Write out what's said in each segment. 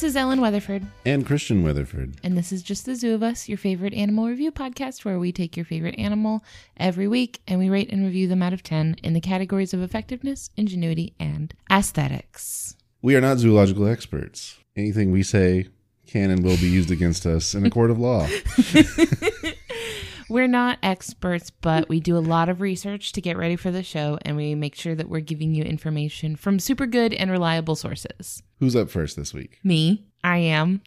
This is Ellen Weatherford, And Christian Weatherford. and this is Just the Zoo of Us, your favorite animal review podcast, where we take your favorite animal every week and we rate and review them out of 10 in the categories of effectiveness, ingenuity, and aesthetics. We are not zoological experts. Anything we say can and will be used against us in a court of law. We're not experts, but we do a lot of research to get ready for the show, and we make sure that we're giving you information from super good and reliable sources. Who's up first this week? Me, I am.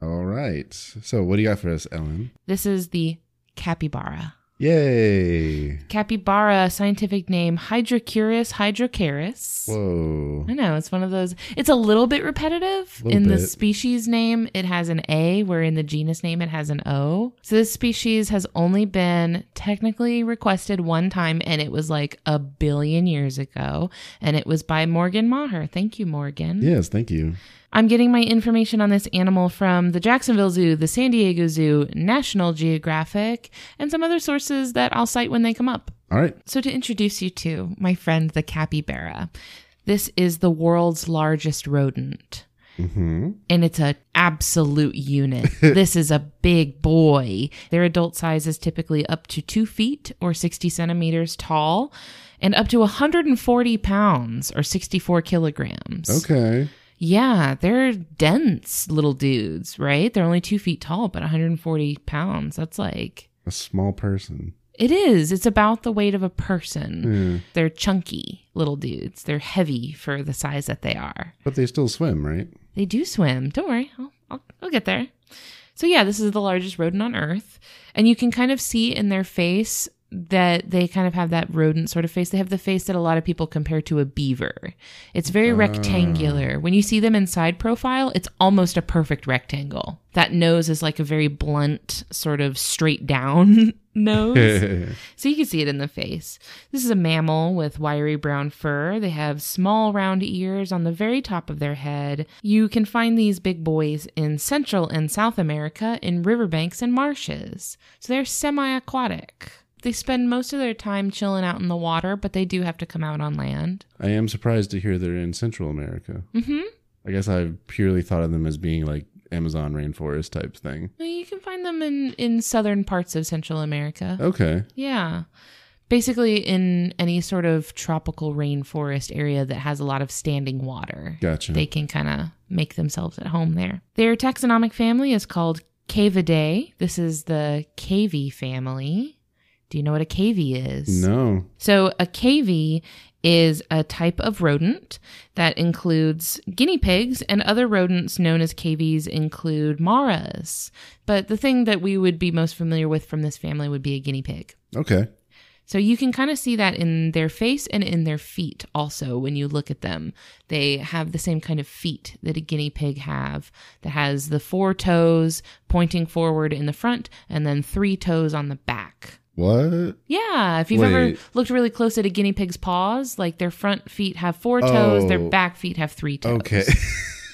All right. So, what do you got for us, Ellen? This is the capybara. Yay. Capybara, scientific name Hydrochoerus hydrochaeris. Whoa. I know it's one of those. It's a little bit repetitive. Little in the species name, it has an A, where in the genus name, it has an O. So this species has only been technically requested one time, and it was like a billion years ago. And it was by Morgan Maher. Thank you, Morgan. Yes, thank you. I'm getting my information on this animal from the Jacksonville Zoo, the San Diego Zoo, National Geographic, and some other sources that I'll cite when they come up. All right. So, to introduce you to my friend the capybara, this is the world's largest rodent. Mm-hmm. And it's an absolute unit. this is a big boy. Their adult size is typically up to two feet or 60 centimeters tall and up to 140 pounds or 64 kilograms. Okay. Yeah, they're dense little dudes, right? They're only two feet tall, but 140 pounds. That's like, A small person. it is. It's about the weight of a person. Yeah. They're chunky little dudes. They're heavy for the size that they are. But they still swim, right? They do swim. Don't worry, I'll, I'll, I'll get there. So, yeah, this is the largest rodent on Earth. And you can kind of see in their face that they kind of have that rodent sort of face. They have the face that a lot of people compare to a beaver. It's very rectangular. When you see them in side profile, it's almost a perfect rectangle. That nose is like a very blunt, sort of straight down nose. So you can see it in the face. This is a mammal with wiry brown fur. They have small round ears on the very top of their head. You can find these big boys in Central and South America in riverbanks and marshes. So they're semi aquatic. They spend most of their time chilling out in the water, but they do have to come out on land. I am surprised to hear they're in Central America. Mm-hmm. I guess I purely thought of them as being like Amazon rainforest type thing. Well, You can find them in, in southern parts of Central America. Okay. Yeah. Basically, in any sort of tropical rainforest area that has a lot of standing water, Gotcha. they can kind of make themselves at home there. Their taxonomic family is called Caviidae. This is the cavy family. Do you know what a cavy is? no. So, a cavy is a type of rodent that includes guinea pigs and other rodents known as cavies include maras. But the thing that we would be most familiar with from this family would be a guinea pig. Okay. So you can kind of see that in their face and in their feet also when you look at them. They have the same kind of feet that a guinea pig have that has the four toes pointing forward in the front and then three toes on the back. What? Yeah, if you've ever looked really close at a guinea pig's paws, like their front feet have four toes, their Oh. back feet have three toes. Okay.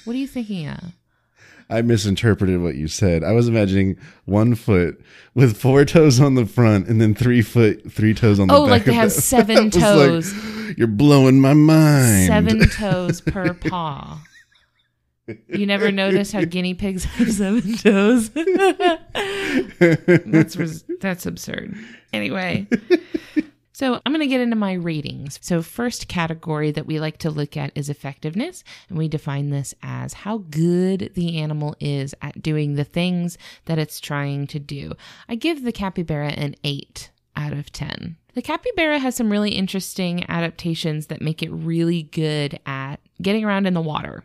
What are you thinking of? I misinterpreted what you said. I was imagining one foot with four toes on the front and then three foot, three toes on the Oh, back. Oh, like they have that. seven was like, toes. You're blowing my mind. Seven toes per paw. You never notice how guinea pigs have seven toes? that's res- that's absurd. Anyway, so I'm going to get into my ratings. So first category that we like to look at is effectiveness, and we define this as how good the animal is at doing the things that it's trying to do. I give the capybara an 8 out of 10. The capybara has some really interesting adaptations that make it really good at getting around in the water.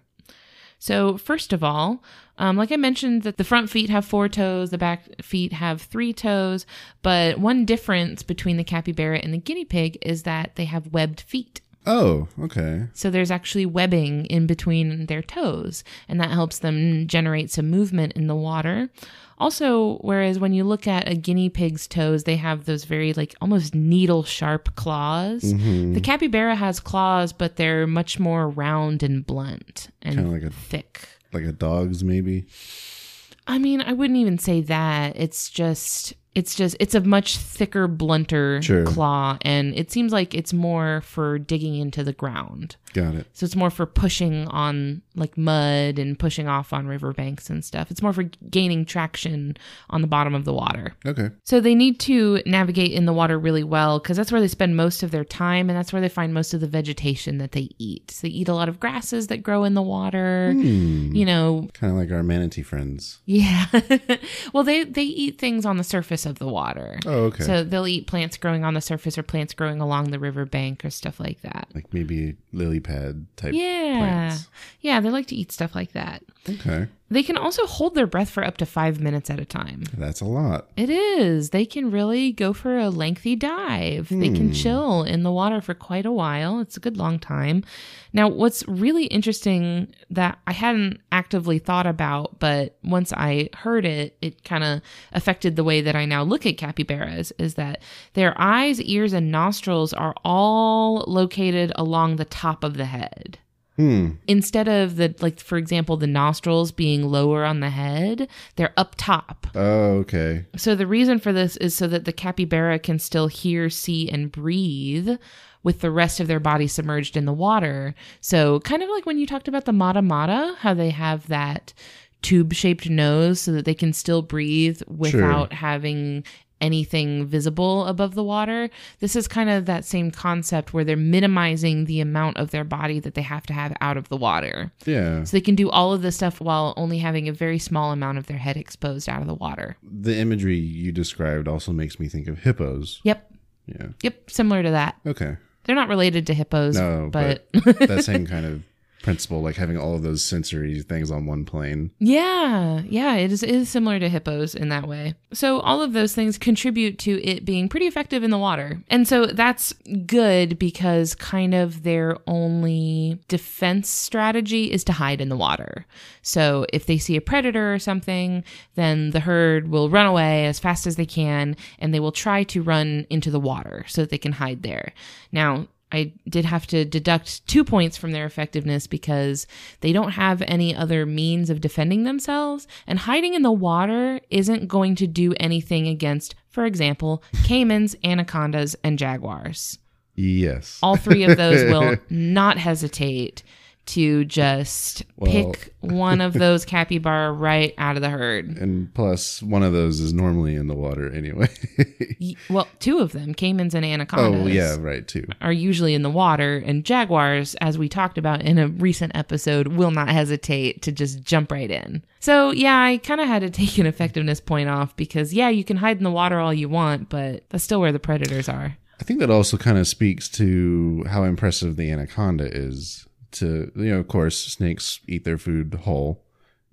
So, first of all, um, like I mentioned, that the front feet have four toes, the back feet have three toes. But one difference between the capybara and the guinea pig is that they have webbed feet. Oh, okay. So there's actually webbing in between their toes, and that helps them generate some movement in the water. Also, whereas when you look at a guinea pig's toes, they have those very like almost needle sharp claws. Mm-hmm. The capybara has claws, but they're much more round and blunt and Kinda like a- thick. Like a dog's, maybe. I mean, I wouldn't even say that. It's just It's just it's a much thicker, blunter Sure. claw, and it seems like it's more for digging into the ground. Got it. So it's more for pushing on like mud and pushing off on riverbanks and stuff. It's more for gaining traction on the bottom of the water. Okay. So they need to navigate in the water really well because that's where they spend most of their time and that's where they find most of the vegetation that they eat. So they eat a lot of grasses that grow in the water. Hmm. You know, Kind of like our manatee friends. yeah. well, they they eat things on the surface of the water. Oh, okay. So they'll eat plants growing on the surface or plants growing along the riverbank or stuff like that. like maybe lily pad type Yeah. plants. Yeah, they like to eat stuff like that. Okay. They can also hold their breath for up to five minutes at a time. That's a lot. It is. They can really go for a lengthy dive. They can hmm. chill in the water for quite a while. It's a good long time. Now, what's really interesting that I hadn't actively thought about, but once I heard it, it kind of affected the way that I now look at capybaras is that their eyes, ears, and nostrils are all located along the top of the head Hmm. instead of the like for example the nostrils being lower on the head they're up top Oh, okay. so the reason for this is so that the capybara can still hear see and breathe with the rest of their body submerged in the water so kind of like when you talked about the mata mata how they have that tube shaped nose so that they can still breathe without having anything visible above the water. This is kind of that same concept where they're minimizing the amount of their body that they have to have out of the water. Yeah. So they can do all of this stuff while only having a very small amount of their head exposed out of the water. The imagery you described also makes me think of hippos. Yep. Yeah. Yep. Similar to that. Okay. They're not related to hippos, No, but, that same kind of principle, like having all of those sensory things on one plane. yeah, yeah, it is, it is similar to hippos in that way. So all of those things contribute to it being pretty effective in the water. And so that's good because kind of their only defense strategy is to hide in the water. So if they see a predator or something, then the herd will run away as fast as they can and they will try to run into the water so that they can hide there. Now, I did have to deduct two points from their effectiveness because they don't have any other means of defending themselves, and hiding in the water isn't going to do anything against, for example, caimans, anacondas, and jaguars. Yes. All three of those will not hesitate to just Well- pick one of those capybara right out of the herd. and plus, one of those is normally in the water anyway. Well, two of them, caimans and anacondas. oh, yeah, right, too. are usually in the water, and jaguars, as we talked about in a recent episode, will not hesitate to just jump right in. So, yeah, I kind of had to take an effectiveness point off because, yeah, you can hide in the water all you want, but that's still where the predators are. I think that also kind of speaks to how impressive the anaconda is. To, you know, of course, snakes eat their food whole.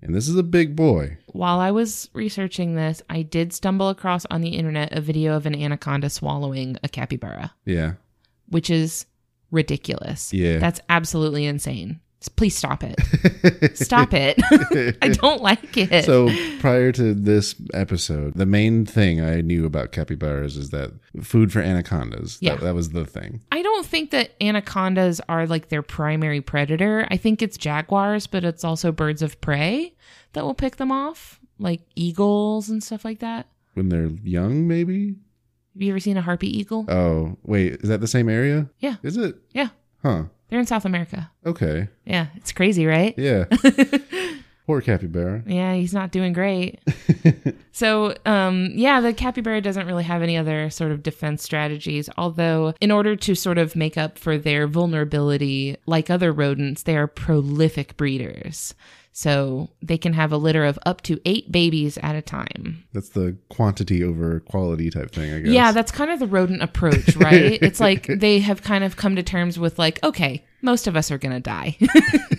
And this is a big boy. While I was researching this, I did stumble across on the internet a video of an anaconda swallowing a capybara, Yeah. which is ridiculous. Yeah. That's absolutely insane. Please stop it. Stop it. I don't like it. So prior to this episode, the main thing I knew about capybaras is that food for anacondas. Yeah. That, that was the thing. I don't think that anacondas are like their primary predator. I think it's jaguars, but it's also birds of prey that will pick them off, like eagles and stuff like that. When they're young, maybe? Have you ever seen a harpy eagle? Oh, wait, is that the same area? Yeah. Is it? Yeah, Huh. They're in South America. Okay. Yeah, it's crazy, right? Yeah. Poor capybara. Yeah, he's not doing great. so, um, yeah, the capybara doesn't really have any other sort of defense strategies. Although, in order to sort of make up for their vulnerability, like other rodents, they are prolific breeders. So they can have a litter of up to eight babies at a time. That's the quantity over quality type thing, I guess. Yeah, that's kind of the rodent approach, right? it's like they have kind of come to terms with, like, okay, most of us are going to die.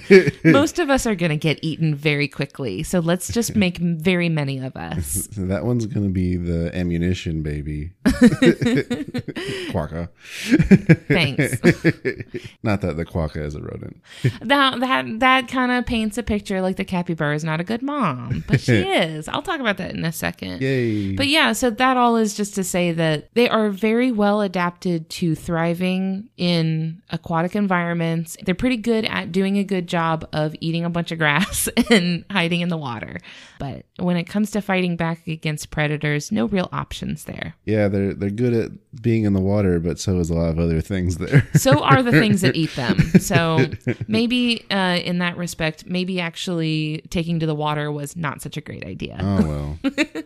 most of us are going to get eaten very quickly. So let's just make very many of us. that one's going to be the ammunition baby. quokka. Thanks. Not that the quokka is a rodent. that that that kind of paints a picture like the capybara is not a good mom, but she is. I'll talk about that in a second. Yay. But yeah, so that all is just to say that they are very well adapted to thriving in aquatic environments They're pretty good at doing a good job of eating a bunch of grass and hiding in the water. But when it comes to fighting back against predators, no real options there. Yeah, they're they're good at being in the water, but so is a lot of other things there. So are the things that eat them. So maybe uh, in that respect, maybe actually taking to the water was not such a great idea. oh well.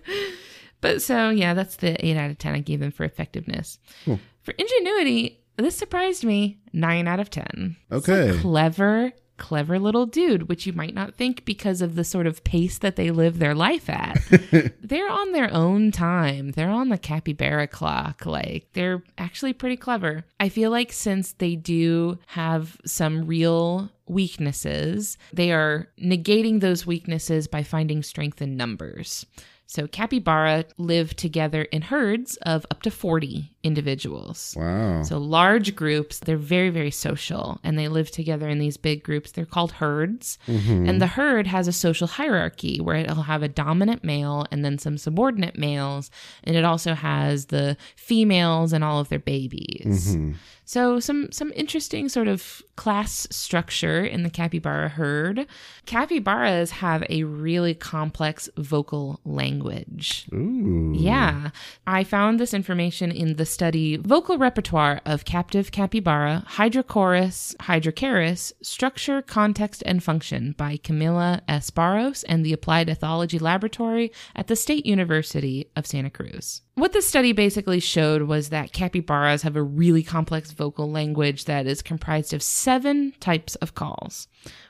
But so yeah, that's the eight out of ten I gave them for effectiveness. Cool. For ingenuity, this surprised me. Nine out of ten. It's a Okay. clever, clever little dude, which you might not think because of the sort of pace that they live their life at. they're on their own time. They're on the capybara clock. Like they're actually pretty clever. I feel like since they do have some real weaknesses, they are negating those weaknesses by finding strength in numbers. So capybara live together in herds of up to 40 individuals. Wow. So large groups, they're very, very social and they live together in these big groups. They're called herds. Mm-hmm. And the herd has a social hierarchy where it'll have a dominant male and then some subordinate males. And it also has the females and all of their babies. Mm-hmm. So some some interesting sort of class structure in the capybara herd. Capybaras have a really complex vocal language. Ooh. Yeah. I found this information in the study Vocal Repertoire of Captive Capybara, Hydrochoerus, Hydrochaeris, Structure, Context, and Function by Camilla S. Barros and the Applied Ethology Laboratory at the State University of Santa Cruz. What the study basically showed was that capybaras have a really complex vocal language that is comprised of seven types of calls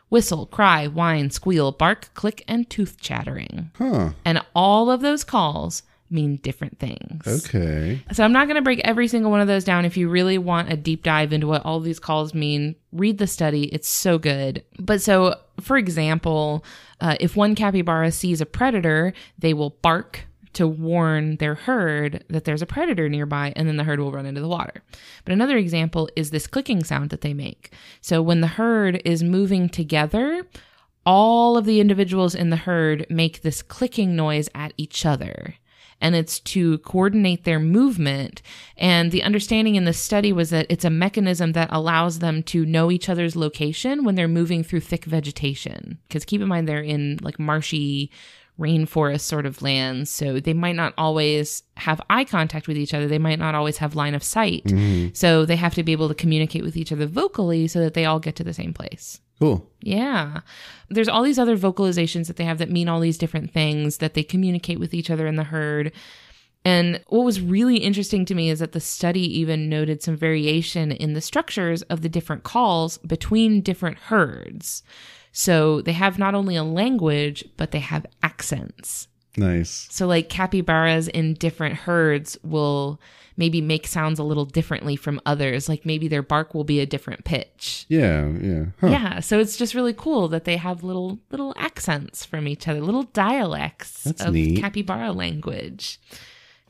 whistle, cry, whine, squeal, bark, click, and tooth chattering. Huh. And all of those calls mean different things. Okay. So I'm not going to break every single one of those down. If you really want a deep dive into what all these calls mean, read the study. It's so good. But so, for example, uh, if one capybara sees a predator, they will bark to warn their herd that there's a predator nearby, and then the herd will run into the water. But another example is this clicking sound that they make. So when the herd is moving together, all of the individuals in the herd make this clicking noise at each other. And it's to coordinate their movement. And the understanding in the study was that it's a mechanism that allows them to know each other's location when they're moving through thick vegetation. Because keep in mind, they're in like marshy rainforest sort of lands. So they might not always have eye contact with each other. They might not always have line of sight. Mm-hmm. So they have to be able to communicate with each other vocally so that they all get to the same place. Cool. Yeah. There's all these other vocalizations that they have that mean all these different things that they communicate with each other in the herd. And what was really interesting to me is that the study even noted some variation in the structures of the different calls between different herds. So they have not only a language, but they have accents. Nice. So, like capybaras in different herds will maybe make sounds a little differently from others. Like maybe their bark will be a different pitch. Yeah. Yeah. Huh. Yeah, so it's just really cool that they have little little accents from each other, little dialects That's of neat. capybara language.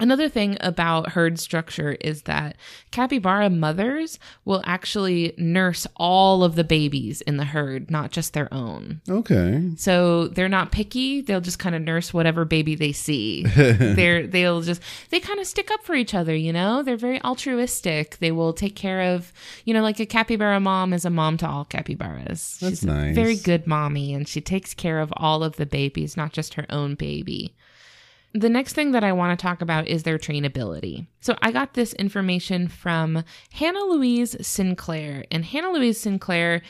Another thing about herd structure is that capybara mothers will actually nurse all of the babies in the herd, not just their own. Okay. So they're not picky. They'll just kind of nurse whatever baby they see. they're they'll just they kind of stick up for each other, you know? They're very altruistic. They will take care of, you know, like a capybara mom is a mom to all capybaras. That's She's a nice. very good mommy and she takes care of all of the babies, not just her own baby. The next thing that I want to talk about is their trainability. So I got this information from Hannah Louise Sinclair. And Hannah Louise Sinclair,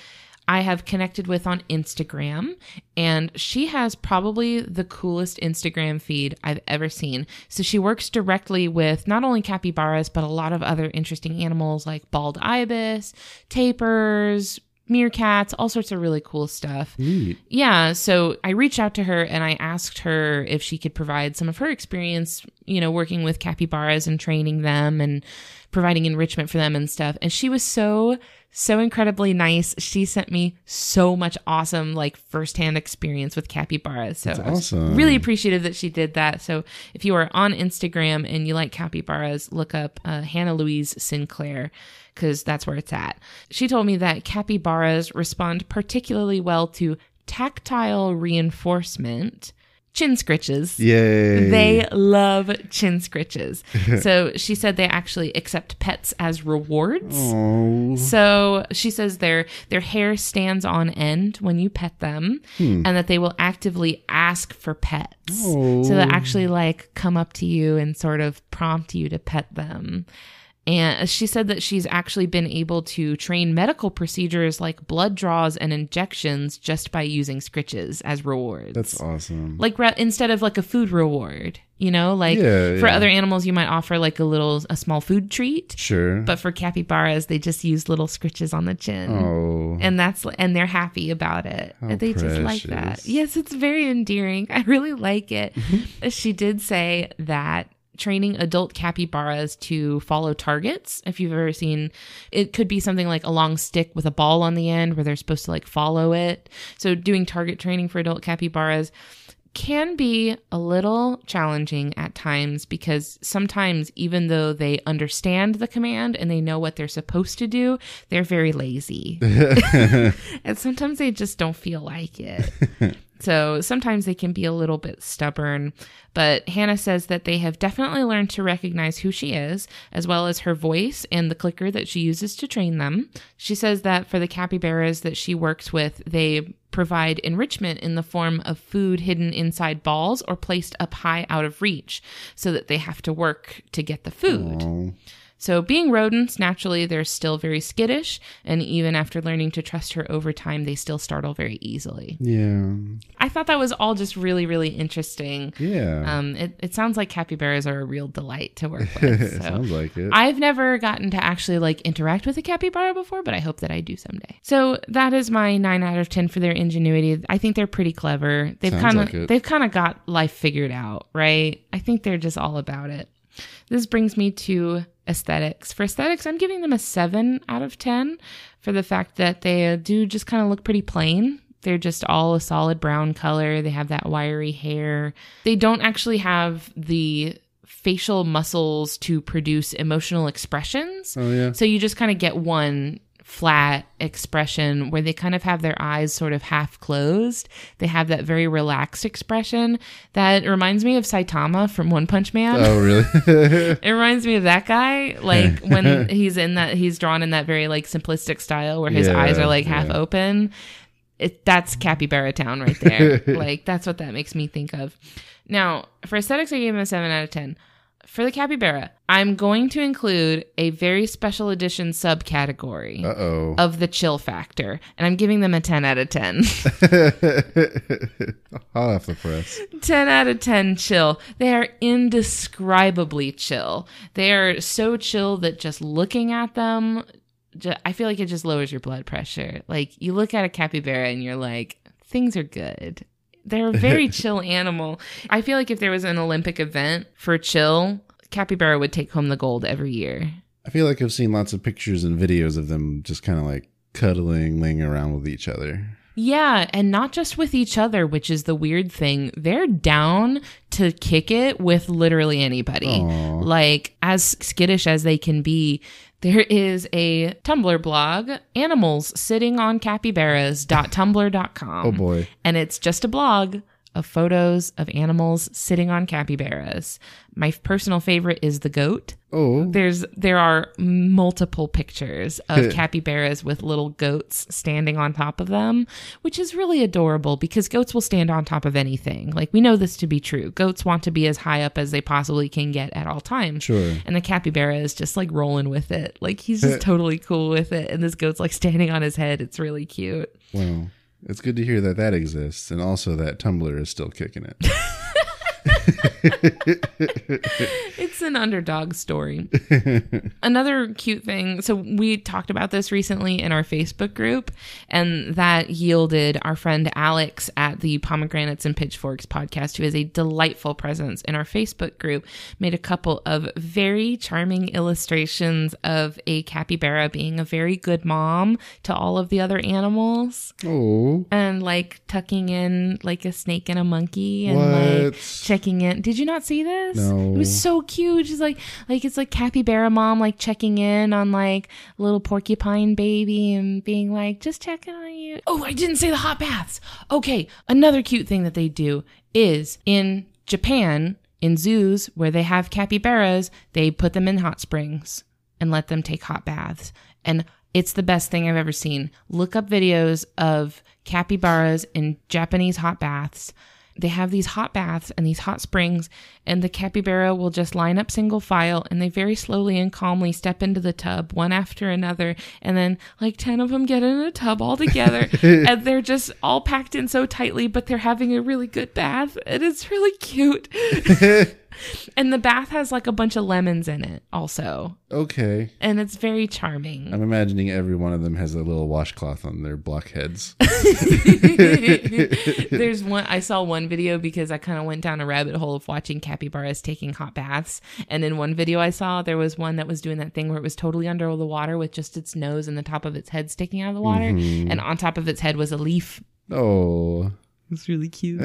I have connected with on Instagram, and she has probably the coolest Instagram feed I've ever seen. So she works directly with not only capybaras, but a lot of other interesting animals like bald ibis, tapirs, meerkats, all sorts of really cool stuff. Neat. Yeah, so I reached out to her and I asked her if she could provide some of her experience, you know, working with capybaras and training them and providing enrichment for them and stuff. And she was so so incredibly nice. She sent me so much awesome like firsthand experience with capybaras. So I was awesome. really appreciative that she did that. So if you are on Instagram and you like capybaras, look up uh, Hannah Louise Sinclair because that's where it's at. She told me that capybaras respond particularly well to tactile reinforcement, chin scritches. Yay. They love chin scritches. so she said they actually accept pets as rewards. Oh. So she says their their hair stands on end when you pet them, hmm. and that they will actively ask for pets. Oh. So they actually like come up to you and sort of prompt you to pet them. And she said that she's actually been able to train medical procedures like blood draws and injections just by using scritches as rewards. That's awesome. like re- instead of like a food reward, you know, like Yeah, for yeah. other animals you might offer like a little a small food treat, sure. but for capybaras they just use little scritches on the chin oh. and that's and they're happy about it How they just like that yes it's very endearing i really like it Mm-hmm. she did say that training adult capybaras to follow targets if you've ever seen. It could be something like a long stick with a ball on the end where they're supposed to like follow it. So doing target training for adult capybaras can be a little challenging at times because sometimes even though they understand the command and they know what they're supposed to do they're very lazy. And sometimes they just don't feel like it. so sometimes they can be a little bit stubborn. But Hannah says that they have definitely learned to recognize who she is, as well as her voice and the clicker that she uses to train them. She says that for the capybaras that she works with, they provide enrichment in the form of food hidden inside balls or placed up high out of reach so that they have to work to get the food. Oh. So, being rodents, naturally, they're still very skittish, and even after learning to trust her over time, they still startle very easily. Yeah. I thought that was all just really, really interesting. Yeah. Um, it, it sounds like capybaras are a real delight to work with. So. Sounds like it. I've never gotten to actually like interact with a capybara before, but I hope that I do someday. So that is my nine out of ten for their ingenuity. I think they're pretty clever. They've kind of like they've kind of got life figured out, right? I think they're just all about it. This brings me to aesthetics. For aesthetics, I'm giving them a seven out of ten for the fact that they do just kind of look pretty plain. They're just all a solid brown color. They have that wiry hair. They don't actually have the facial muscles to produce emotional expressions. oh yeah. So you just kind of get one flat expression where they kind of have their eyes sort of half closed. They have that very relaxed expression that reminds me of Saitama from One Punch Man. Oh really? It reminds me of that guy, like when he's in that he's drawn in that very like simplistic style where his Yeah, eyes are like half yeah. open. It that's Capybara Town right there. like that's what that makes me think of. Now, for aesthetics, I gave him a seven out of ten. For the capybara, I'm going to include a very special edition subcategory uh oh. of the chill factor, and I'm giving them a 10 out of 10. I'll have to press. 10 out of 10 chill. They are indescribably chill. They are so chill that just looking at them, I feel like it just lowers your blood pressure. Like you look at a capybara and you're like, things are good. They're a very chill animal. I feel like if there was an Olympic event for chill, capybara would take home the gold every year. I feel like I've seen lots of pictures and videos of them just kind of like cuddling, laying around with each other. Yeah, and not just with each other, which is the weird thing. They're down to kick it with literally anybody. Aw. Like, as skittish as they can be, there is a Tumblr blog, Animals Sitting on Capybaras.tumblr.com. Oh boy. And it's just a blog of photos of animals sitting on capybaras. My personal favorite is the goat. Oh. There's there are multiple pictures of capybaras with little goats standing on top of them, which is really adorable because goats will stand on top of anything. Like we know this to be true. Goats want to be as high up as they possibly can get at all times. Sure. And the capybara is just like rolling with it. Like he's just totally cool with it and this goat's like standing on his head. It's really cute. Well, it's good to hear that that exists, and also that Tumblr is still kicking it. It's an underdog story. Another cute thing. So, we talked about this recently in our Facebook group, and that yielded our friend Alex at the Pomegranates and Pitchforks podcast, who is a delightful presence in our Facebook group, made a couple of very charming illustrations of a capybara being a very good mom to all of the other animals oh. and like tucking in like a snake and a monkey and like What? Checking in. Did you not see this? No. It was so cute. She's like like it's like capybara mom like checking in on like little porcupine baby and being like just checking on you. Oh, I didn't say the hot baths. Okay, another cute thing that they do is in Japan, in zoos where they have capybaras, they put them in hot springs and let them take hot baths. And it's the best thing I've ever seen. Look up videos of capybaras in Japanese hot baths. They have these hot baths and these hot springs, and the capybara will just line up single file and they very slowly and calmly step into the tub one after another. And then, like 10 of them get in a tub all together, and they're just all packed in so tightly, but they're having a really good bath. And it's really cute. and the bath has like a bunch of lemons in it, also. Okay. And it's very charming. I'm imagining every one of them has a little washcloth on their blockheads. There's one I saw one video because I kind of went down a rabbit hole of watching capybaras taking hot baths. And in one video I saw, there was one that was doing that thing where it was totally under the water with just its nose and the top of its head sticking out of the water. Mm-hmm. And on top of its head was a leaf. Oh. It's really cute.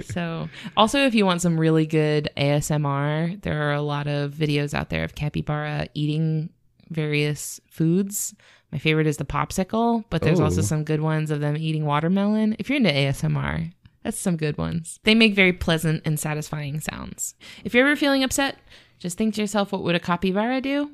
so, also, if you want some really good ASMR, there are a lot of videos out there of capybara eating various foods. My favorite is the popsicle, but there's also Oh. some good ones of them eating watermelon. If you're into ASMR, that's some good ones. They make very pleasant and satisfying sounds. If you're ever feeling upset, just think to yourself, what would a capybara do?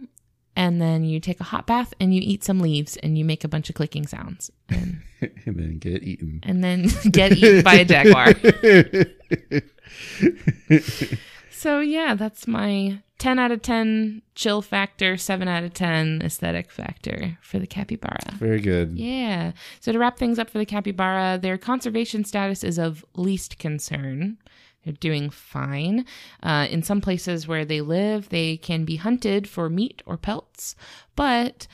And then you take a hot bath and you eat some leaves and you make a bunch of clicking sounds. And, and then get eaten. and then get eaten by a jaguar. So yeah, that's my 10 out of 10 chill factor, 7 out of 10 aesthetic factor for the capybara. Very good. Yeah. So to wrap things up for the capybara, their conservation status is of least concern. They're doing fine. Uh, in some places where they live, they can be hunted for meat or pelts, but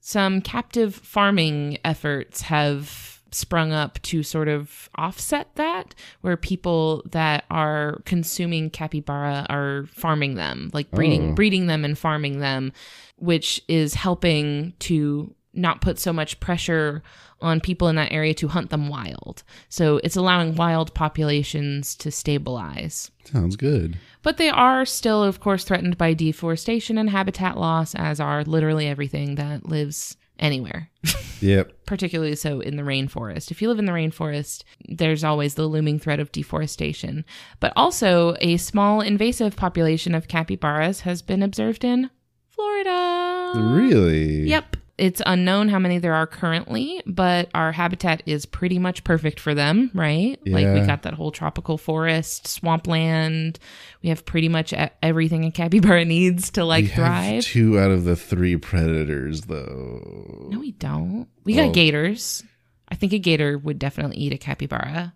some captive farming efforts have sprung up to sort of offset that, where people that are consuming capybara are farming them, like breeding Oh. breeding them and farming them, which is helping to not put so much pressure on people in that area to hunt them wild. So it's allowing wild populations to stabilize. Sounds good. But they are still, of course, threatened by deforestation and habitat loss, as are literally everything that lives anywhere, Yep. particularly so in the rainforest. If you live in the rainforest, there's always the looming threat of deforestation. But also, a small invasive population of capybaras has been observed in Florida. Really? Yep. It's unknown how many there are currently, but our habitat is pretty much perfect for them, right? Yeah. Like we got that whole tropical forest, swampland. We have pretty much everything a capybara needs to like we have thrive. two out of the three predators, though. no, we don't. We got Oh. gators. I think a gator would definitely eat a capybara.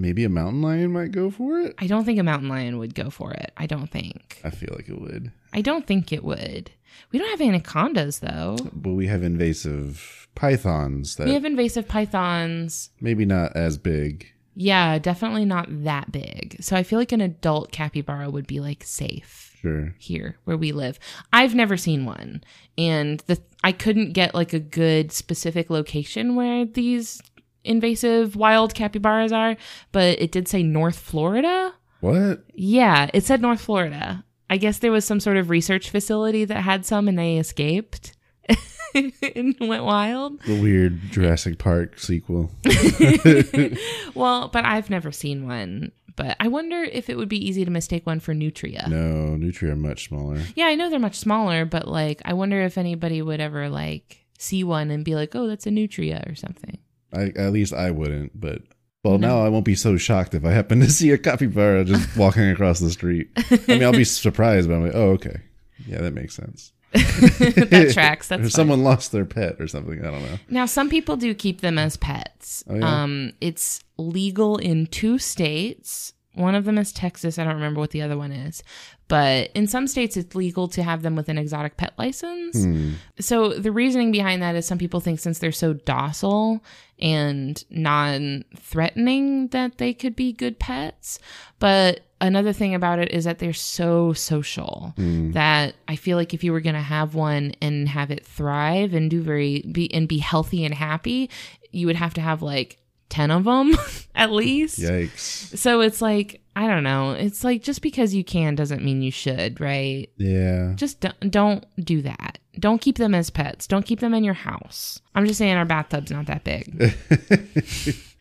Maybe a mountain lion might go for it. I don't think a mountain lion would go for it. I don't think. I feel like it would. I don't think it would. We don't have anacondas though. But we have invasive pythons that We have invasive pythons. maybe not as big. Yeah, definitely not that big. So I feel like an adult capybara would be like safe Sure. here where we live. I've never seen one, and the I couldn't get like a good specific location where these invasive wild capybaras are, but it did say North Florida. What? Yeah, it said North Florida. I guess there was some sort of research facility that had some and they escaped and went wild. The weird Jurassic Park sequel. well, but I've never seen one. But I wonder if it would be easy to mistake one for nutria. No, Nutria are much smaller. Yeah, I know they're much smaller, but like I wonder if anybody would ever like see one and be like, "Oh, that's a nutria" or something. I, at least I wouldn't, but well, now I won't be so shocked if I happen to see a capybara just walking across the street. I mean, I'll be surprised, but I'm like, oh, okay, yeah, that makes sense. that tracks. That's or someone lost their pet or something. I don't know. Now, some people do keep them as pets. Oh, yeah? Um, it's legal in two states. One of them is Texas. I don't remember what the other one is. But in some states, it's legal to have them with an exotic pet license. Hmm. So the reasoning behind that is some people think since they're so docile and non threatening that they could be good pets. But another thing about it is that they're so social that I feel like if you were going to have one and have it thrive and do very be and be healthy and happy, you would have to have like 10 of them at least. Yikes. So it's like, I don't know. It's like just because you can doesn't mean you should, right? Yeah. Just don't, don't do that. Don't keep them as pets. Don't keep them in your house. I'm just saying our bathtub's not that big.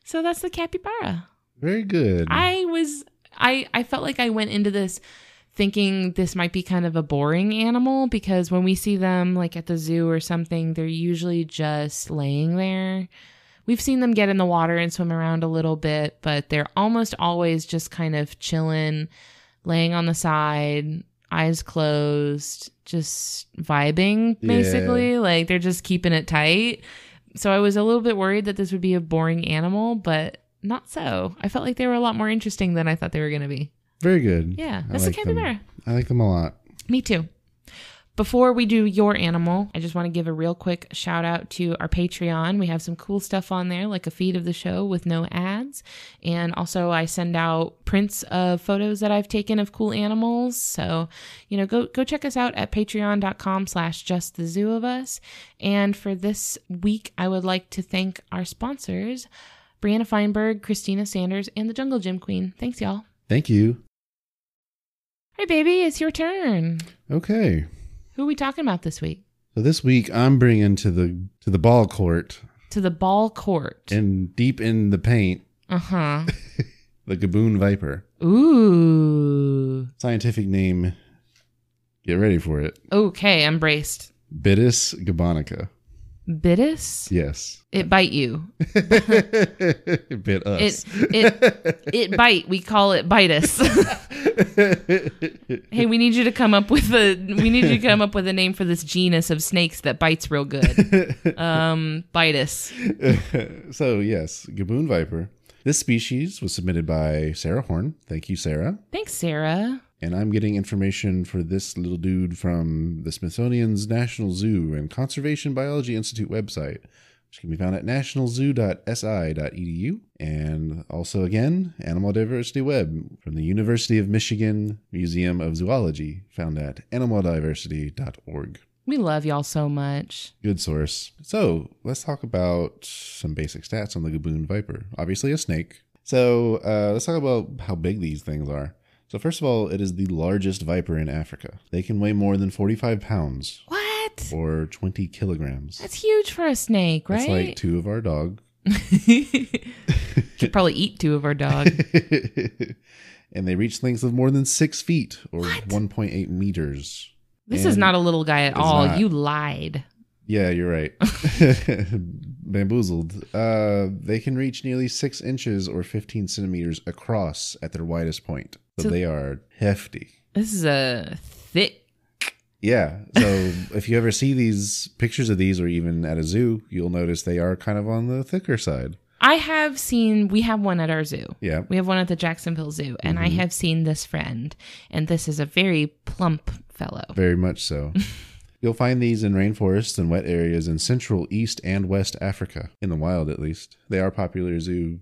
so that's the capybara. Very good. I was I I felt like I went into this thinking this might be kind of a boring animal because when we see them like at the zoo or something, they're usually just laying there. We've seen them get in the water and swim around a little bit, but they're almost always just kind of chilling, laying on the side, eyes closed, just vibing basically. Like they're just keeping it tight. So I was a little bit worried that this would be a boring animal, but not so. I felt like they were a lot more interesting than I thought they were going to be. Very good. Yeah, I that's like a them. capybara. I like them a lot. Me too. Before we do your animal, I just want to give a real quick shout out to our Patreon. We have some cool stuff on there, like a feed of the show with no ads. And also, I send out prints of photos that I've taken of cool animals. So, you know, go go check us out at patreon.com slash just the zoo of us. And for this week, I would like to thank our sponsors, Brianna Feinberg, Christina Sanders, and the Jungle Gym Queen. Thanks, y'all. Thank you. Hey, baby, it's your turn. Okay. Who are we talking about this week? So this week I'm bringing to the to the ball court To the ball court. and deep in the paint Uh huh. the Gaboon Viper. Ooh. Scientific name. Get ready for it. Okay, I'm braced. Bitis gabonica. Bitus? Yes. It bite you. it bit us. It it it bite. We call it bitus. hey, we need you to come up with a we need you to come up with a name for this genus of snakes that bites real good. Um, bitus. so yes, Gaboon Viper. This species was submitted by Sarah Horn. Thank you, Sarah. Thanks, Sarah. And I'm getting information for this little dude from the Smithsonian's National Zoo and Conservation Biology Institute website, which can be found at nationalzoo.si.edu. And also, again, Animal Diversity Web from the University of Michigan Museum of Zoology, found at animaldiversity.org. We love y'all so much. Good source. So let's talk about some basic stats on the Gaboon Viper. Obviously, a snake. So uh, let's talk about how big these things are. So first of all, it is the largest viper in Africa. They can weigh more than 45 pounds What? or 20 kilograms. That's huge for a snake, right? like two of our dog. Should probably eat two of our dog. and they reach lengths of more than six feet or 1.8 meters. This And is not a little guy at all. not. You lied. Yeah, you're right. Bamboozled. Uh, they can reach nearly six inches or 15 centimeters across at their widest point. So, So- they are hefty. This is a thick. Yeah. So if you ever see these pictures of these or even at a zoo, you'll notice they are kind of on the thicker side. I have seen. We have one at our zoo. Yeah. We have one at the Jacksonville Zoo, and I have seen this friend, and this is a very plump fellow. Very much so. You'll find these in rainforests and wet areas in central, east, and west Africa, in the wild at least. They are popular zoo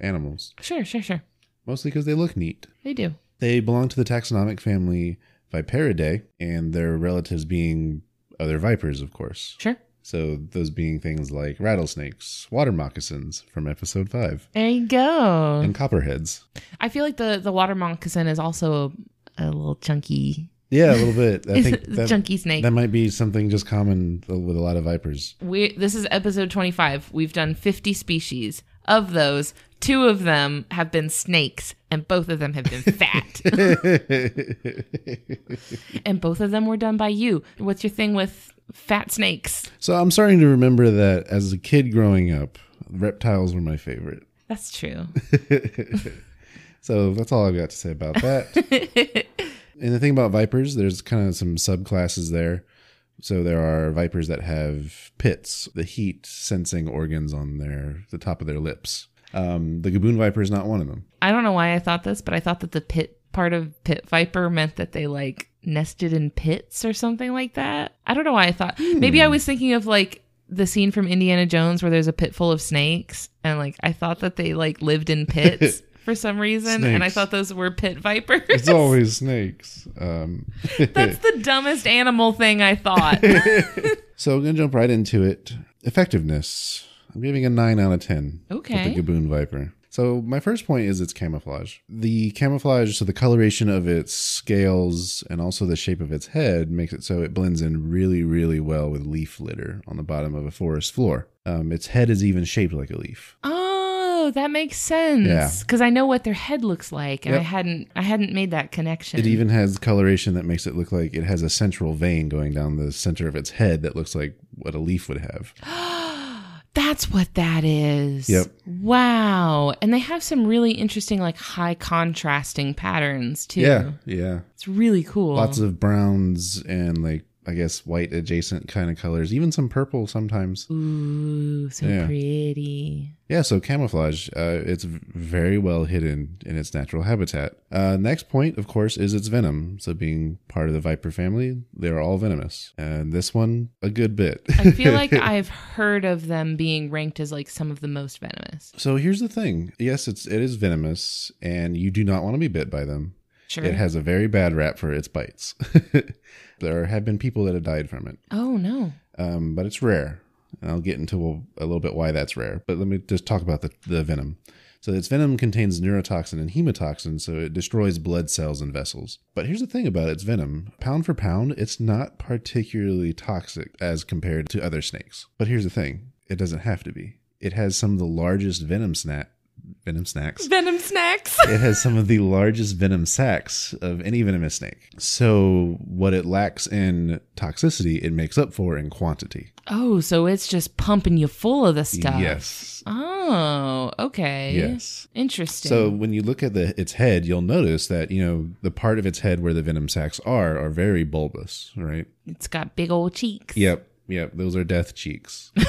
animals, Sure, sure, sure. mostly because they look neat. They do. They belong to the taxonomic family Viperidae, and their relatives being other vipers, of course. Sure. So those being things like rattlesnakes, water moccasins from episode five, There you go. and copperheads. I feel like the the water moccasin is also a, a little chunky. Yeah, a little bit. I think that, snake. that might be something just common with a lot of vipers. we this is episode 25 we've done 50 species of those two of them have been snakes and both of them have been fat and both of them were done by you what's your thing with fat snakes so I'm starting to remember that as a kid growing up, reptiles were my favorite. that's true So that's all I've got to say about that. And the thing about vipers, there's kind of some subclasses there. So there are vipers that have pits, the heat sensing organs on their the top of their lips. Um, the gaboon viper is not one of them. i don't know why i thought this but i thought that the pit part of pit viper meant that they like nested in pits or something like that i don't know why i thought maybe i was thinking of like the scene from indiana jones where there's a pit full of snakes and like i thought that they like lived in pits for some reason and i thought those were pit vipers It's always snakes. Um, That's the dumbest animal thing I thought. so I'm gonna jump right into it. Effectiveness. I'm giving a nine out of ten. Okay. With the gaboon viper. So my first point is its camouflage. The camouflage, so the coloration of its scales and also the shape of its head makes it so it blends in really, really well with leaf litter on the bottom of a forest floor. Um, its head is even shaped like a leaf. oh, Oh, that makes sense. Yeah. Because I know what their head looks like, and I hadn't I hadn't made that connection. It even has coloration that makes it look like it has a central vein going down the center of its head that looks like what a leaf would have. That's what that is. Yep. Wow. And they have some really interesting, like high contrasting patterns too. Yeah, yeah. It's really cool. Lots of browns and like I guess white adjacent kind of colors, even some purple sometimes. Ooh, so Yeah. pretty. Yeah, so camouflage, uh, it's very well hidden in its natural habitat. Uh, next point, of course, is its venom. So, being part of the viper family, they're all venomous, and this one a good bit. I feel like I've heard of them being ranked as like some of the most venomous. so here's the thing: yes, it's it is venomous, and you do not want to be bit by them. Sure. It has a very bad rap for its bites. there have been people that have died from it, oh no. um, but it's rare. And I'll get into a, a little bit why that's rare. But let me just talk about the, the venom. So its venom contains neurotoxin and hemotoxin, so it destroys blood cells and vessels. But here's the thing about its venom: pound for pound, it's not particularly toxic as compared to other snakes. But here's the thing: it doesn't have to be. It has some of the largest venom snack venom snacks. Venom snacks. it has some of the largest venom sacs of any venomous snake. So what it lacks in toxicity, it makes up for in quantity. oh, so it's just pumping you full of the stuff. Yes. Oh, okay. Yes. Interesting. So when you look at the its head, you'll notice that you know the part of its head where the venom sacs are are very bulbous, right? it's got big old cheeks. Yep, yep. Those are death cheeks.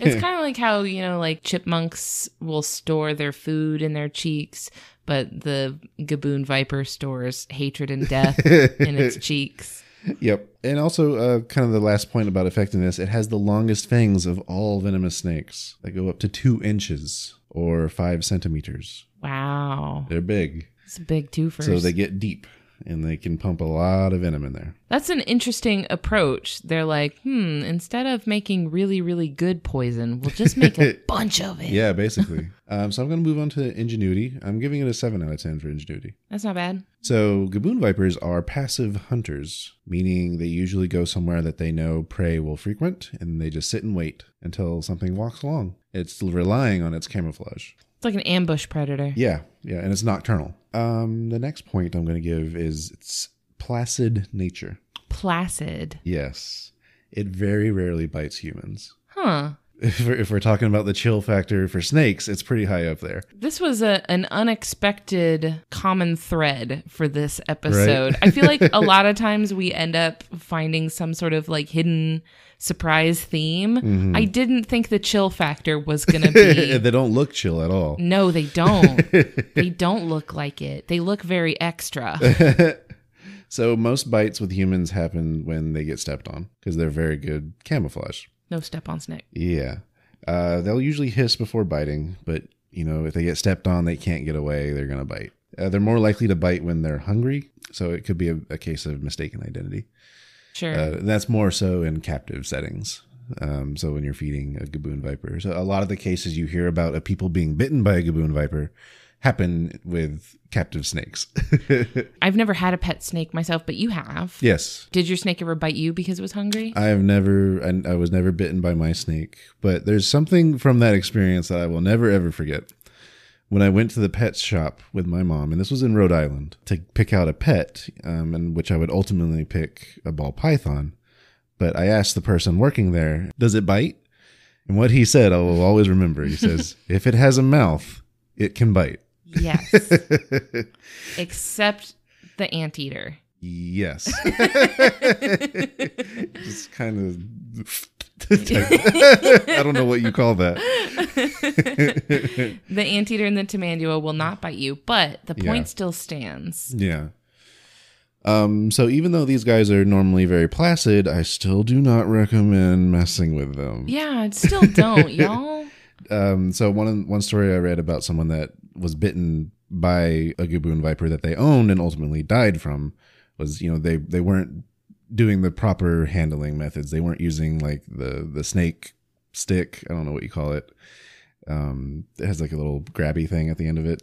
It's kind of like how, you know, like chipmunks will store their food in their cheeks, but the Gaboon Viper stores hatred and death in its cheeks. yep. And also, uh, kind of the last point about effectiveness, it has the longest fangs of all venomous snakes. They go up to two inches or five centimeters. Wow. They're big, It's a big twofer. so they get deep, and they can pump a lot of venom in there. That's an interesting approach. They're like, hmm, instead of making really, really good poison, we'll just make a bunch of it. Yeah, basically. um, so I'm going to move on to ingenuity. I'm giving it a seven out of ten for ingenuity. That's not bad. So, gaboon vipers are passive hunters, meaning they usually go somewhere that they know prey will frequent and they just sit and wait until something walks along. It's relying on its camouflage. It's like an ambush predator. Yeah, yeah, and it's nocturnal. Um, the next point I'm going to give is its placid nature. Placid. Yes, it very rarely bites humans. Huh. If we're, if we're talking about the chill factor for snakes, it's pretty high up there. This was a an unexpected common thread for this episode. I feel like a lot of times we end up finding some sort of like hidden surprise theme. Mm-hmm. I didn't think the chill factor was going to be they don't look chill at all. No, they don't. they don't look like it. They look very extra. So most bites with humans happen when they get stepped on because they're very good camouflage. No step on snake. Yeah. Uh, they'll usually hiss before biting, but you know if they get stepped on, they can't get away. They're gonna bite. Uh, they're more likely to bite when they're hungry, so it could be a, a case of mistaken identity. Sure. Uh, that's more so in captive settings. Um, so when you're feeding a gaboon viper, so a lot of the cases you hear about of people being bitten by a gaboon viper happen with captive snakes. I've never had a pet snake myself, but you have. yes, Did your snake ever bite you because it was hungry? I have never, and I was never bitten by my snake, but there's something from that experience that I will never ever forget. When I went to the pet shop with my mom, and this was in Rhode Island, to pick out a pet, um, in which I would ultimately pick a ball python. But I asked the person working there, "Does it bite?" And what he said, I will always remember. He says, "If it has a mouth, it can bite." Yes. Except the anteater. Yes. Just kind of. I don't know what you call that. The anteater and the tamandua will not bite you, but the point Yeah. still stands. Yeah. Um, so even though these guys are normally very placid, I still do not recommend messing with them. Yeah, I still don't, y'all. Um, so one one story I read about someone that was bitten by a gaboon viper that they owned and ultimately died from was you know they they weren't doing the proper handling methods. They weren't using like the the snake stick. I don't know what you call it. Um, it has like a little grabby thing at the end of it.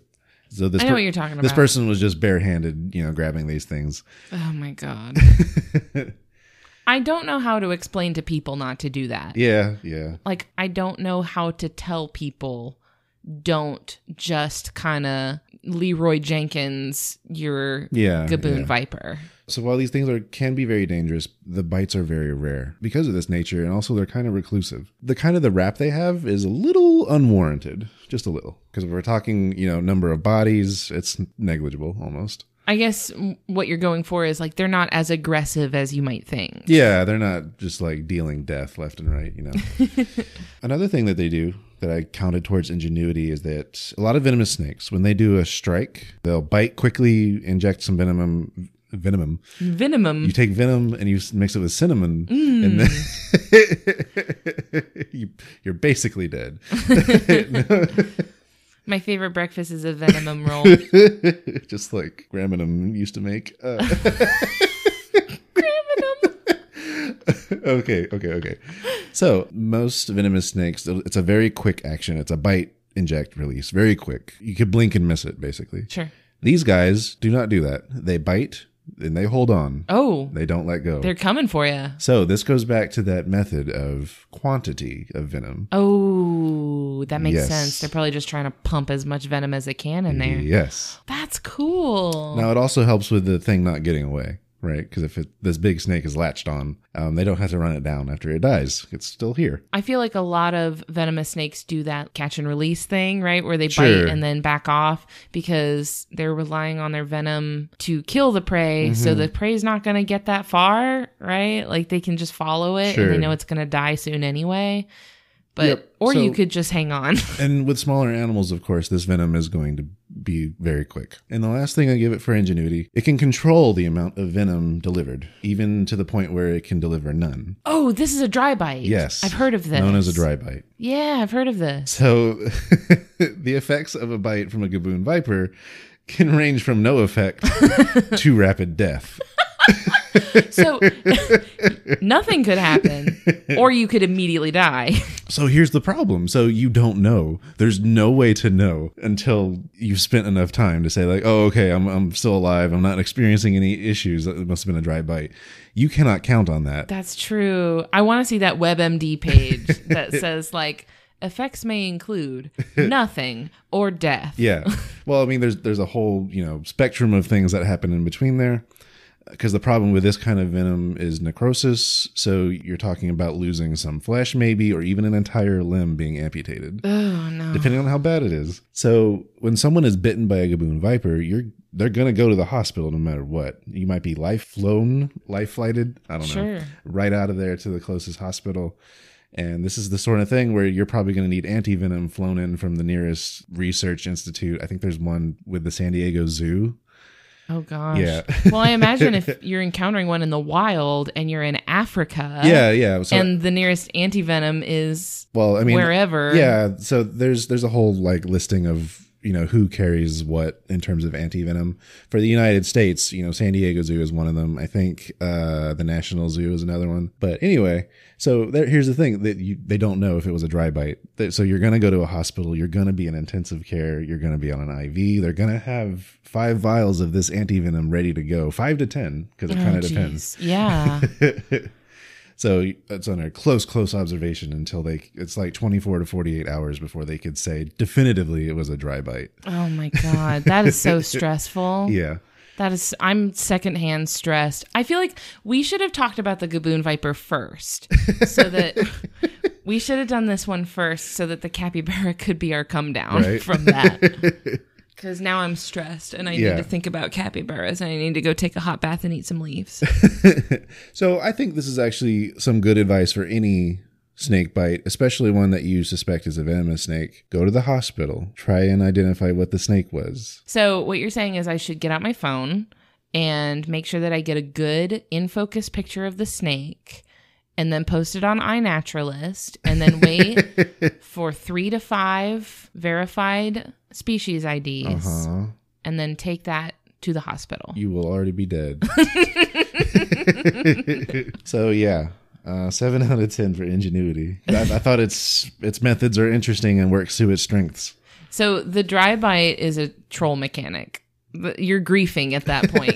So this I know per- what you're talking this person was just barehanded, you know, grabbing these things. Oh my god. I don't know how to explain to people not to do that. Yeah, yeah. Like, I don't know how to tell people don't just kind of Leeroy Jenkins your Yeah. Gaboon yeah. Viper. So while these things are can be very dangerous, the bites are very rare because of this nature, and also they're kind of reclusive. The kind of the rap they have is a little unwarranted, just a little. Because if we're talking, you know, number of bodies, it's negligible almost. I guess mm, what you're going for is like they're not as aggressive as you might think. Yeah, they're not just like dealing death left and right, you know. Another thing that they do that I counted towards ingenuity is that a lot of venomous snakes, when they do a strike, they'll bite quickly, inject some venom, venom. Venomum. You take venom and you mix it with cinnamon, and then you, you're basically dead. My favorite breakfast is a venomum roll. just like Graminum used to make. Uh, okay, okay, okay. So most venomous snakes, it's a very quick action. It's a bite, inject, release, very quick. You could blink and miss it, basically. Sure. These guys do not do that. They bite and they hold on. Oh, They don't let go. they're coming for you. so this goes back to that method of quantity of venom. Oh, that makes Yes. sense. They're probably just trying to pump as much venom as they can in there. Yes. That's cool. Now it also helps with the thing not getting away, right? Because if it, this big snake is latched on, um, they don't have to run it down after it dies. It's still here. I feel like a lot of venomous snakes do that catch and release thing, right? Where they Sure. bite and then back off because they're relying on their venom to kill the prey. So Mm-hmm. the prey's not going to get that far, right? Like they can just follow it and Sure. they know it's going to die soon anyway. But, Yep. or So- you could just hang on. And with smaller animals, of course, this venom is going to be very quick. And the last thing I give it for ingenuity, it can control the amount of venom delivered, even to the point where it can deliver none. oh, this is a dry bite. Yes. I've heard of this. Known as a dry bite. Yeah, I've heard of this. So the effects of a bite from a gaboon viper can range from no effect to rapid death. So nothing could happen, or you could immediately die. So here's the problem. So you don't know. There's no way to know until you've spent enough time to say like, "Oh, okay, I'm I'm still alive. I'm not experiencing any issues. It must have been a dry bite." You cannot count on that. That's true. I want to see that WebMD page that says like effects may include nothing or death. Yeah. Well, I mean, there's there's a whole you know spectrum of things that happen in between there. Because the problem with this kind of venom is necrosis. So you're talking about losing some flesh, maybe, or even an entire limb being amputated. Oh no. depending on how bad it is. So when someone is bitten by a gaboon viper, you're they're gonna go to the hospital no matter what. You might be life flown, life flighted. I don't know, right out of there to the closest hospital. And this is the sort of thing where you're probably going to need anti venom flown in from the nearest research institute. I think there's one with the San Diego Zoo. Oh gosh. Yeah. well, I imagine if you're encountering one in the wild and you're in Africa. yeah, yeah. So, and the nearest antivenom is well, I mean, wherever. Yeah, so there's there's a whole like listing of you know who carries what in terms of anti venom for the United States. You know, San Diego Zoo is one of them. I think uh, the National Zoo is another one. But anyway, so there, here's the thing that you, they don't know if it was a dry bite. So you're gonna go to a hospital. You're gonna be in intensive care. You're gonna be on an IV. They're gonna have five vials of this anti venom ready to go, five to ten, because it Oh, kind of depends. Yeah. So it's under close, close observation until they. It's like 24 to 48 hours before they could say definitively it was a dry bite. oh my god, that is so stressful. Yeah. That is, I'm secondhand stressed. I feel like we should have talked about the Gaboon Viper first, so that we should have done this one first, so that the capybara could be our come down Right. from that. Because now I'm stressed and I Yeah. need to think about capybaras and I need to go take a hot bath and eat some leaves. So I think this is actually some good advice for any snake bite, especially one that you suspect is a venomous snake. Go to the hospital. Try and identify what the snake was. so what you're saying is I should get out my phone and make sure that I get a good in focus picture of the snake. And then post it on iNaturalist, and then wait for three to five verified species IDs, Huh? and then take that to the hospital. You will already be dead. so yeah. Uh, seven out of ten for ingenuity. I, I thought its its methods are interesting and works to its strengths. So the dry bite is a troll mechanic. You're griefing at that point.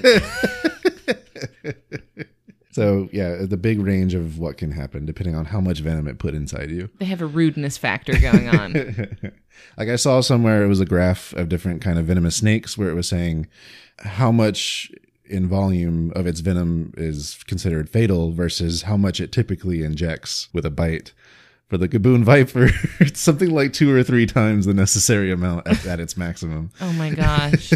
So yeah, the big range of what can happen depending on how much venom it put inside you. They have a rudeness factor going on. like I saw somewhere it was a graph of different kind of venomous snakes where it was saying how much in volume of its venom is considered fatal versus how much it typically injects with a bite. For the Gaboon Viper, it's something like two or three times the necessary amount at, at its maximum. oh my gosh.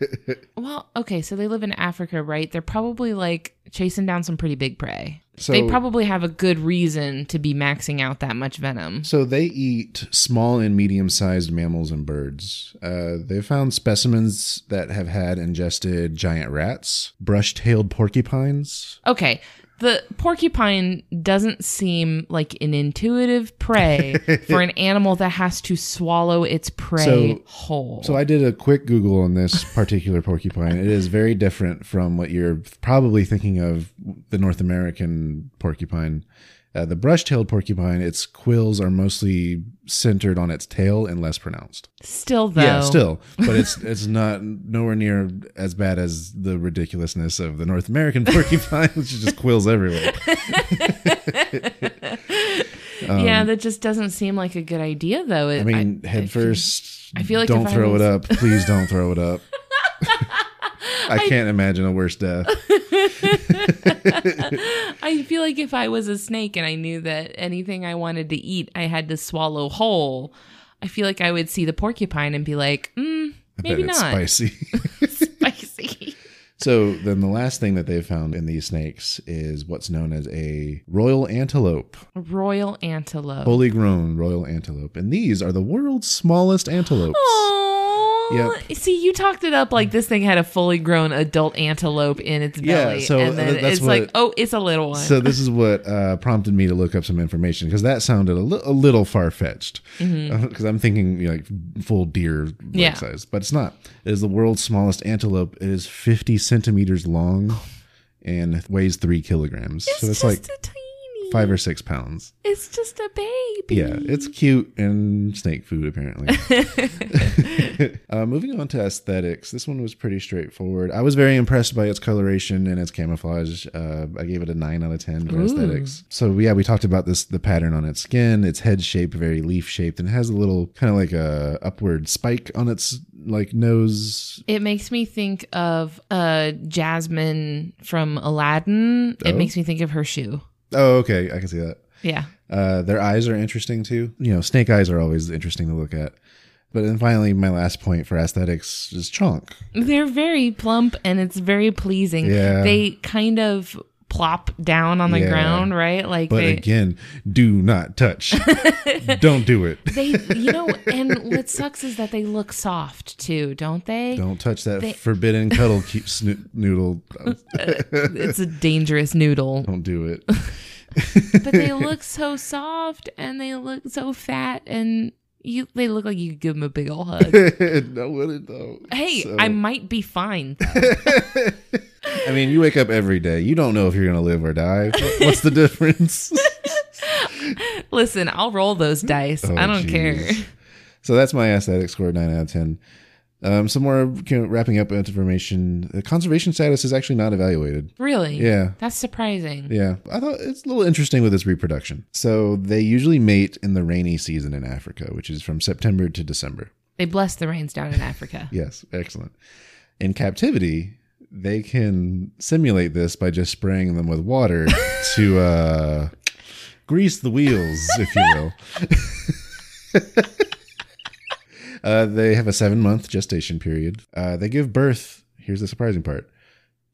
well, okay, so they live in Africa, right? They're probably like chasing down some pretty big prey. So- they probably have a good reason to be maxing out that much venom. So they eat small and medium-sized mammals and birds. Uh, they've found specimens that have had ingested giant rats, brush-tailed porcupines. Okay, the porcupine doesn't seem like an intuitive prey for an animal that has to swallow its prey So- whole. So I did a quick Google on this particular porcupine. It is very different from what you're probably thinking of the North American porcupine. Uh, the brush-tailed porcupine, its quills are mostly centered on its tail and less pronounced. still, though, Yeah, still, but it's it's not nowhere near as bad as the ridiculousness of the North American porcupine, which is just quills everywhere. yeah, that just doesn't seem like a good idea, though. It, Um, I mean, head first. I feel like don't I throw was- it up. Please don't throw it up. I can't imagine a worse death. I feel like if I was a snake and I knew that anything I wanted to eat, I had to swallow whole. I feel like I would see the porcupine and be like, mm, I maybe not spicy. spicy. so then the last thing that they've found in these snakes is what's known as a royal antelope, Royal antelope. fully grown royal antelope, and these are the world's smallest antelopes. Aww. Yep. See, you talked it up like this thing had a fully grown adult antelope in its Yeah, belly. so and then th- it's like, oh, it's a little one. So this is what uh, prompted me to look up some information because that sounded a, li- a little far fetched. Because I'm thinking you know, like full deer Mm-hmm. Yeah. size, but it's not. It is the world's smallest antelope. It is 50 centimeters long and weighs three kilograms. it's so it's just like a tiny. Five or six pounds. It's just a baby. Yeah, it's cute and snake food apparently. uh, moving on to aesthetics, this one was pretty straightforward. I was very impressed by its coloration and its camouflage. Uh, I gave it a nine out of ten for Ooh. aesthetics. So yeah, we talked about this the pattern on its skin. Its head shape very leaf shaped and it has a little kind of like a upward spike on its like nose. It makes me think of uh Jasmine from Aladdin. It Oh. makes me think of her shoe. Oh, okay, I can see that. Yeah. Uh, their eyes are interesting too. You know, snake eyes are always interesting to look at. But then finally, my last point for aesthetics is chonk. They're very plump and it's very pleasing. Yeah. They kind of plop down on the Yeah. ground, right? Like But they again, do not touch. don't do it. they you know, and what sucks is that they look soft too, don't they? Don't touch that They- forbidden cuddle keep snoo- noodle. It's a dangerous noodle. Don't do it. But they look so soft and they look so fat and you they look like you could give them a big old hug. no, wouldn't though. Hey, So- I might be fine though. I mean, you wake up every day. You don't know if you're gonna live or die. What- What's the difference? Listen, I'll roll those dice. Oh, I don't jeez. care. so that's my aesthetic score, nine out of ten. Um, some more wrapping up information. The conservation status is actually not evaluated. Really? Yeah. That's surprising. Yeah, I thought it's a little interesting with its reproduction. So they usually mate in the rainy season in Africa, which is from September to December. They bless the rains down in Africa. Yes, excellent. In captivity, they can simulate this by just spraying them with water to uh, grease the wheels, if you will. uh, they have a seven month gestation period. Uh, they give birth, here's the surprising part,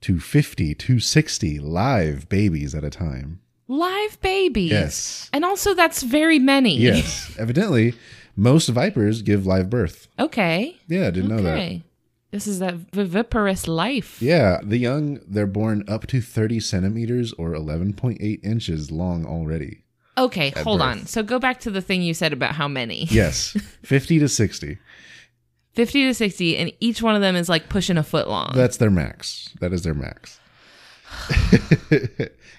to 50 to 60 live babies at a time. Live babies. Yes. And also that's very many. Yes. Evidently, most vipers give live birth. Okay. Yeah, I didn't know that. Okay. This is that viviparous life. Yeah, the young, they're born up to 30 centimeters or 11.8 inches long already. Okay, hold birth. on. So go back to the thing you said about how many. Yes, 50 to 60. 50 to 60 and each one of them is like pushing a foot long. That's their max. That is their max.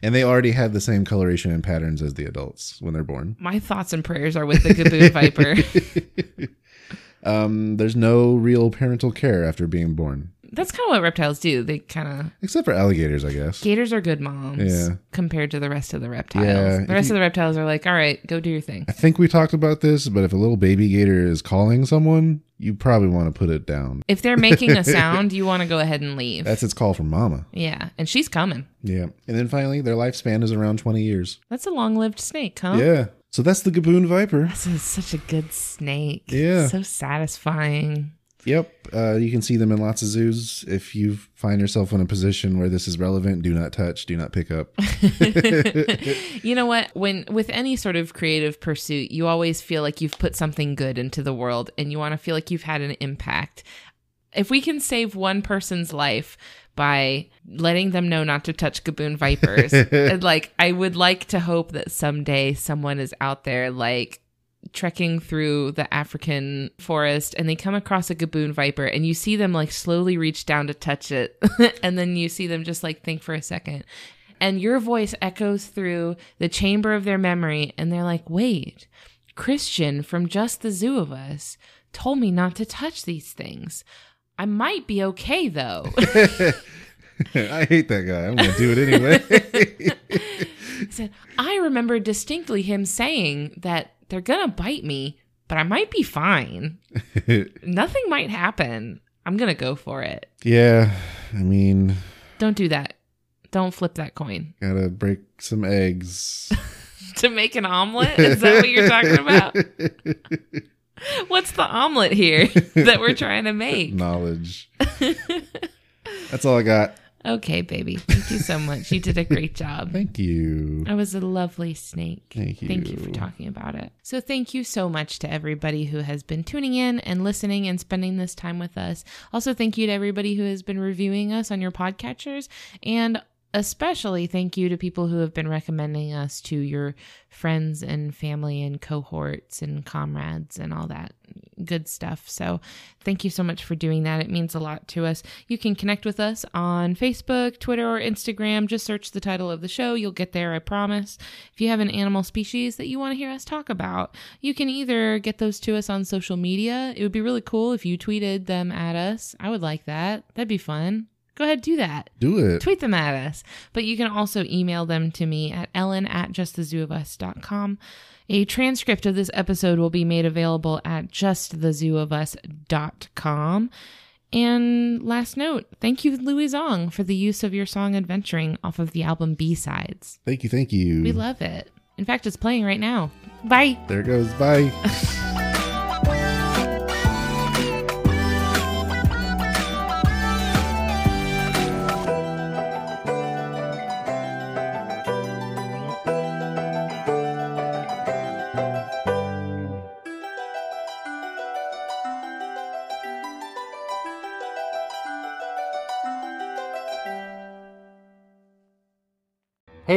and they already have the same coloration and patterns as the adults when they're born. My thoughts and prayers are with the Gaboon Viper. Um, there's no real parental care after being born. That's kind of what reptiles do. They kind of Except for alligators, I guess. gators are good moms Yeah. compared to the rest of the reptiles. Yeah, the rest you- of the reptiles are like, all right, go do your thing. I think we talked about this, but if a little baby gator is calling someone, you probably want to put it down. If they're making a sound, you want to go ahead and leave. That's its call from mama. yeah, and she's coming. Yeah. And then finally, their lifespan is around 20 years. That's a long-lived snake, huh? Yeah. So that's the Gaboon Viper. This is such a good snake. Yeah. So satisfying. Yep. Uh, you can see them in lots of zoos. If you find yourself in a position where this is relevant, do not touch, do not pick up. you know what? When with any sort of creative pursuit, you always feel like you've put something good into the world and you want to feel like you've had an impact. If we can save one person's life by letting them know not to touch gaboon vipers, like I would like to hope that someday someone is out there like trekking through the African forest and they come across a gaboon viper and you see them like slowly reach down to touch it and then you see them just like think for a second and your voice echoes through the chamber of their memory and they're like wait christian from just the zoo of us told me not to touch these things i might be okay though I hate that guy. I'm going to do it anyway. He said i remember distinctly him saying that they're gonna bite me but i might be fine nothing might happen i'm gonna go for it yeah. I mean, don't do that don't flip that coin gotta break some eggs. to make an omelet is that what you're talking about What's the omelet here that we're trying to make? Knowledge. That's all I got. Okay, baby. Thank you so much. You did a great job. Thank you. I was a lovely snake. Thank you. Thank you for talking about it. So, thank you so much to everybody who has been tuning in and listening and spending this time with us. Also, thank you to everybody who has been reviewing us on your podcatchers. And especially thank you to people who have been recommending us to your friends and family and cohorts and comrades and all that good stuff. So, thank you so much for doing that. It means a lot to us. You can connect with us on Facebook, Twitter, or Instagram. Just search the title of the show. You'll get there, I promise. If you have an animal species that you want to hear us talk about, you can either get those to us on social media. It would be really cool if you tweeted them at us. I would like that. That'd be fun. Go ahead, do that Do it. tweet them at us. But you can also email them to me at ellen at justthezooofus.com. A transcript of this episode will be made available at justthezooofus.com. And last note, thank you, Louie Zong, for the use of your song Adventuring off of the album B Sides. Thank you. Thank you. We love it. In fact, it's playing right now. Bye. there it goes. Bye.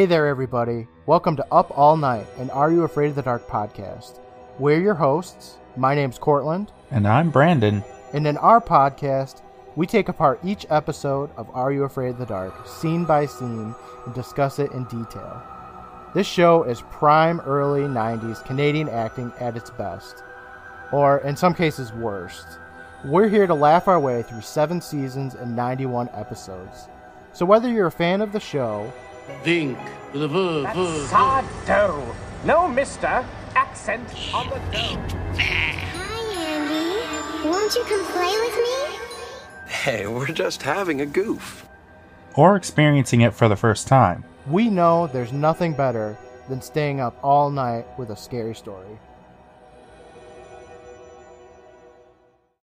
Hey there, everybody. Welcome to Up All Night, and Are You Afraid of the Dark podcast. We're your hosts. My name's Cortland, And I'm Brandon. and in our podcast, we take apart each episode of Are You Afraid of the Dark, scene by scene, and discuss it in detail. This show is prime early 90s Canadian acting at its best, or in some cases, worst. We're here to laugh our way through seven seasons and 91 episodes. So whether you're a fan of the show, Vink. The v, v, v. Sardo. No mister. Accent on the dough. Hi, Andy. Won't you come play with me? Hey, we're just having a goof. Or experiencing it for the first time. We know there's nothing better than staying up all night with a scary story.